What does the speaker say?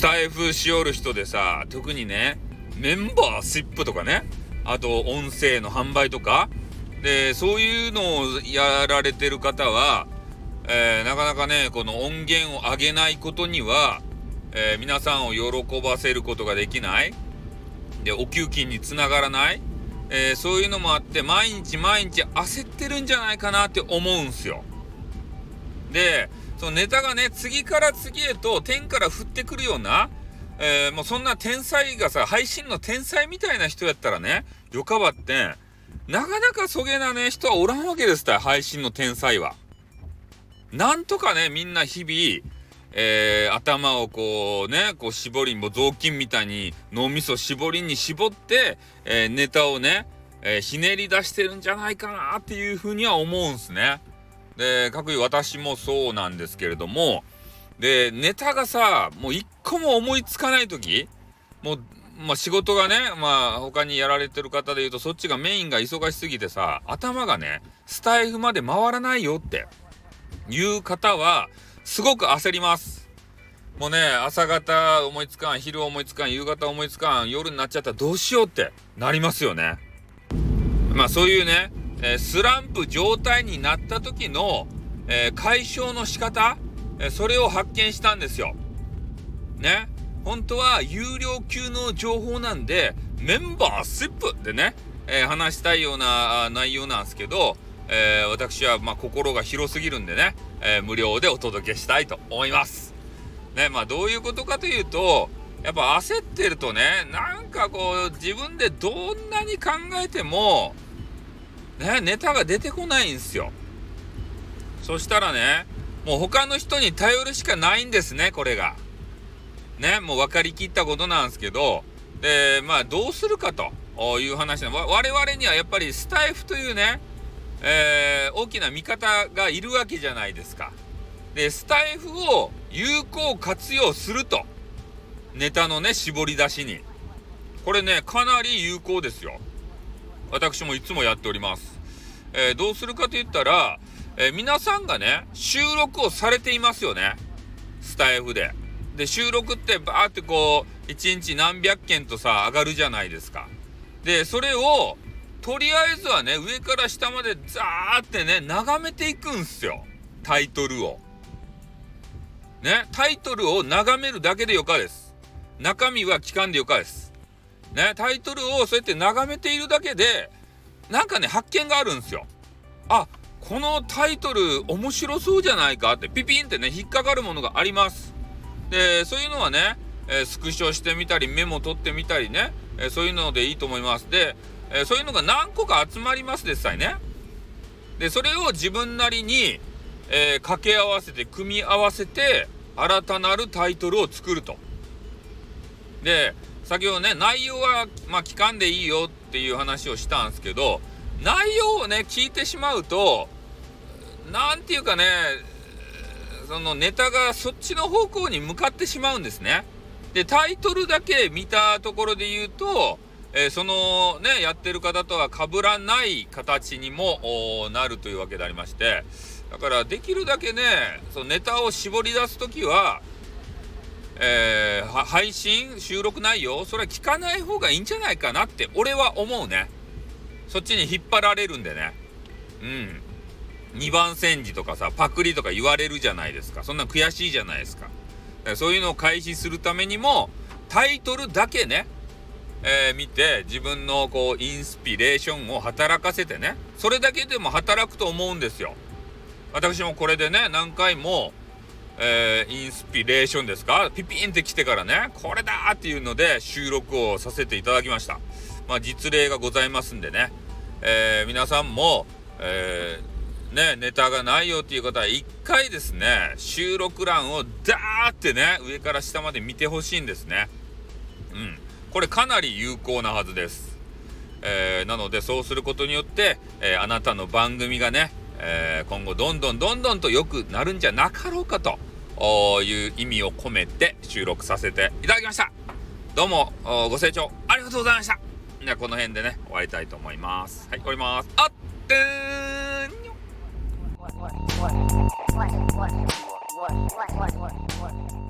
スタイフしおる人でさ特にねメンバーシップとかねあと音声の販売とかでそういうのをやられてる方は、えー、なかなかねこの音源を上げないことには、えー、皆さんを喜ばせることができないでお給金につながらない、えー、そういうのもあって毎日毎日焦ってるんじゃないかなって思うんすよ。でそのネタがね次から次へと天から降ってくるようなえー、もうそんな天才がさ、配信の天才みたいな人やったらね、よかばって、なかなかそげなね、人はおらんわけですた配信の天才は。なんとかね、みんな日々、えー、頭をこうね、こう絞り、もう雑巾みたいに脳みそ絞りに絞って、えー、ネタをね、えー、ひねり出してるんじゃないかなっていうふうには思うんすね。で、各位私もそうなんですけれども、で、ネタがさ、もう一個も思いつかない時もう、まあ仕事がね、まあ他にやられてる方で言うとそっちがメインが忙しすぎてさ、頭がね、スタイフまで回らないよっていう方は、すごく焦ります。もうね、朝方思いつかん、昼思いつかん、夕方思いつかん、夜になっちゃったらどうしようってなりますよね。まあそういうね、え、スランプ状態になった時の、え、解消の仕方それを発見したんですよ。ね。本当は有料級の情報なんで、メンバーシップでね、えー、話したいような内容なんですけど、えー、私はま心が広すぎるんでね、えー、無料でお届けしたいと思います。ね、まあどういうことかというと、やっぱ焦ってるとね、なんかこう自分でどんなに考えても、ね、ネタが出てこないんですよ。そしたらね、もう他の人に頼るしかないんですね、これが。ね、もう分かりきったことなんですけど、で、まあ、どうするかという話で、我々にはやっぱりスタイフというね、えー、大きな味方がいるわけじゃないですか。で、スタイフを有効活用すると。ネタのね、絞り出しに。これね、かなり有効ですよ。私もいつもやっております。えー、どうするかと言ったら、えー、皆さんがね、収録をされていますよね。スタイフで。で、収録ってバーってこう、1日何百件とさ、上がるじゃないですか。で、それを、とりあえずはね、上から下までザーってね、眺めていくんすよ。タイトルを。ね、タイトルを眺めるだけでよかです。中身は聞かんでよかです。ね、タイトルをそうやって眺めているだけで、なんかね、発見があるんですよ。あ、このタイトル面白そうじゃないかってピピンってね引っかかるものがあります。でそういうのはね、えー、スクショしてみたりメモ取ってみたりね、えー、そういうのでいいと思います。で、えー、そういうのが何個か集まります実際ね。でそれを自分なりに、え掛け合わせて組み合わせて新たなるタイトルを作ると。で先ほどね内容はまあ聞かんでいいよっていう話をしたんですけど内容をね聞いてしまうと何て言うかねそのネタがそっちの方向に向かってしまうんですね。でタイトルだけ見たところで言うと、えー、そのねやってる方とは被らない形にもなるというわけでありましてだからできるだけねそのネタを絞り出す時は、えー、配信収録内容？それは聞かない方がいいんじゃないかなって俺は思うね。そっちに引っ張られるんでね。うん。2番煎じとかさ、パクリとか言われるじゃないですか。そんな悔しいじゃないですか。そういうのを開始するためにも、タイトルだけね、えー、見て、自分のこう、インスピレーションを働かせてね、それだけでも働くと思うんですよ。私もこれでね、何回も、えー、インスピレーションですか？ピピンって来てからね、これだっていうので収録をさせていただきました。まあ、実例がございますんでね、えー、皆さんも、えー、ね、ネタがないよっていう方は一回ですね、収録欄をダーってね、上から下まで見てほしいんですね。うん。これかなり有効なはずです。えー、なのでそうすることによって、えー、あなたの番組がね、えー、今後どんどんどんどんと良くなるんじゃなかろうかという意味を込めて収録させていただきました。どうもご清聴ありがとうございました。じゃあこの辺でね終わりたいと思いますはい終わりますあってーん